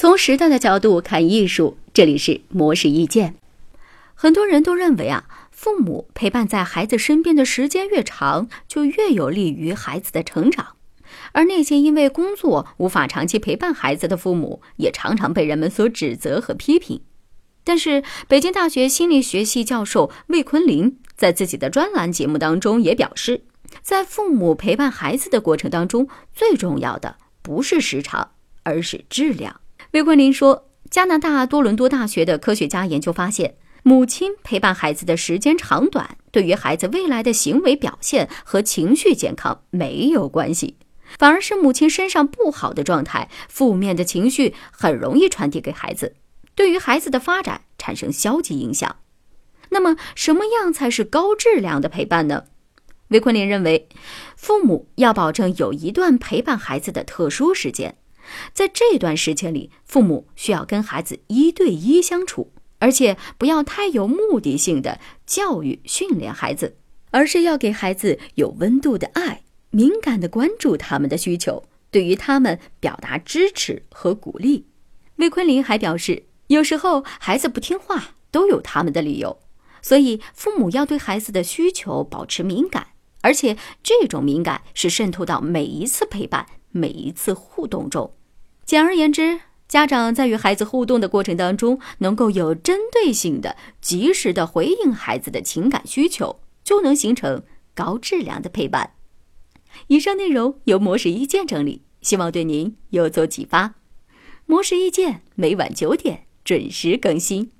从时代的角度看艺术，这里是模式意见。很多人都认为啊，父母陪伴在孩子身边的时间越长，就越有利于孩子的成长。而那些因为工作无法长期陪伴孩子的父母，也常常被人们所指责和批评。但是，北京大学心理学系教授魏坤林在自己的专栏节目当中也表示，在父母陪伴孩子的过程当中，最重要的不是时长，而是质量。魏坤林说，加拿大多伦多大学的科学家研究发现，母亲陪伴孩子的时间长短，对于孩子未来的行为表现和情绪健康没有关系。反而是母亲身上不好的状态，负面的情绪很容易传递给孩子，对于孩子的发展产生消极影响。那么，什么样才是高质量的陪伴呢？魏坤林认为，父母要保证有一段陪伴孩子的特殊时间，在这段时间里，父母需要跟孩子一对一相处，而且不要太有目的性的教育训练孩子，而是要给孩子有温度的爱。敏感地关注他们的需求，对于他们表达支持和鼓励。魏坤林还表示，有时候孩子不听话都有他们的理由，所以父母要对孩子的需求保持敏感，而且这种敏感是渗透到每一次陪伴、每一次互动中。简而言之，家长在与孩子互动的过程当中，能够有针对性的、及时的回应孩子的情感需求，就能形成高质量的陪伴。以上内容由模式意见整理，希望对您有所启发。模式意见每晚九点准时更新。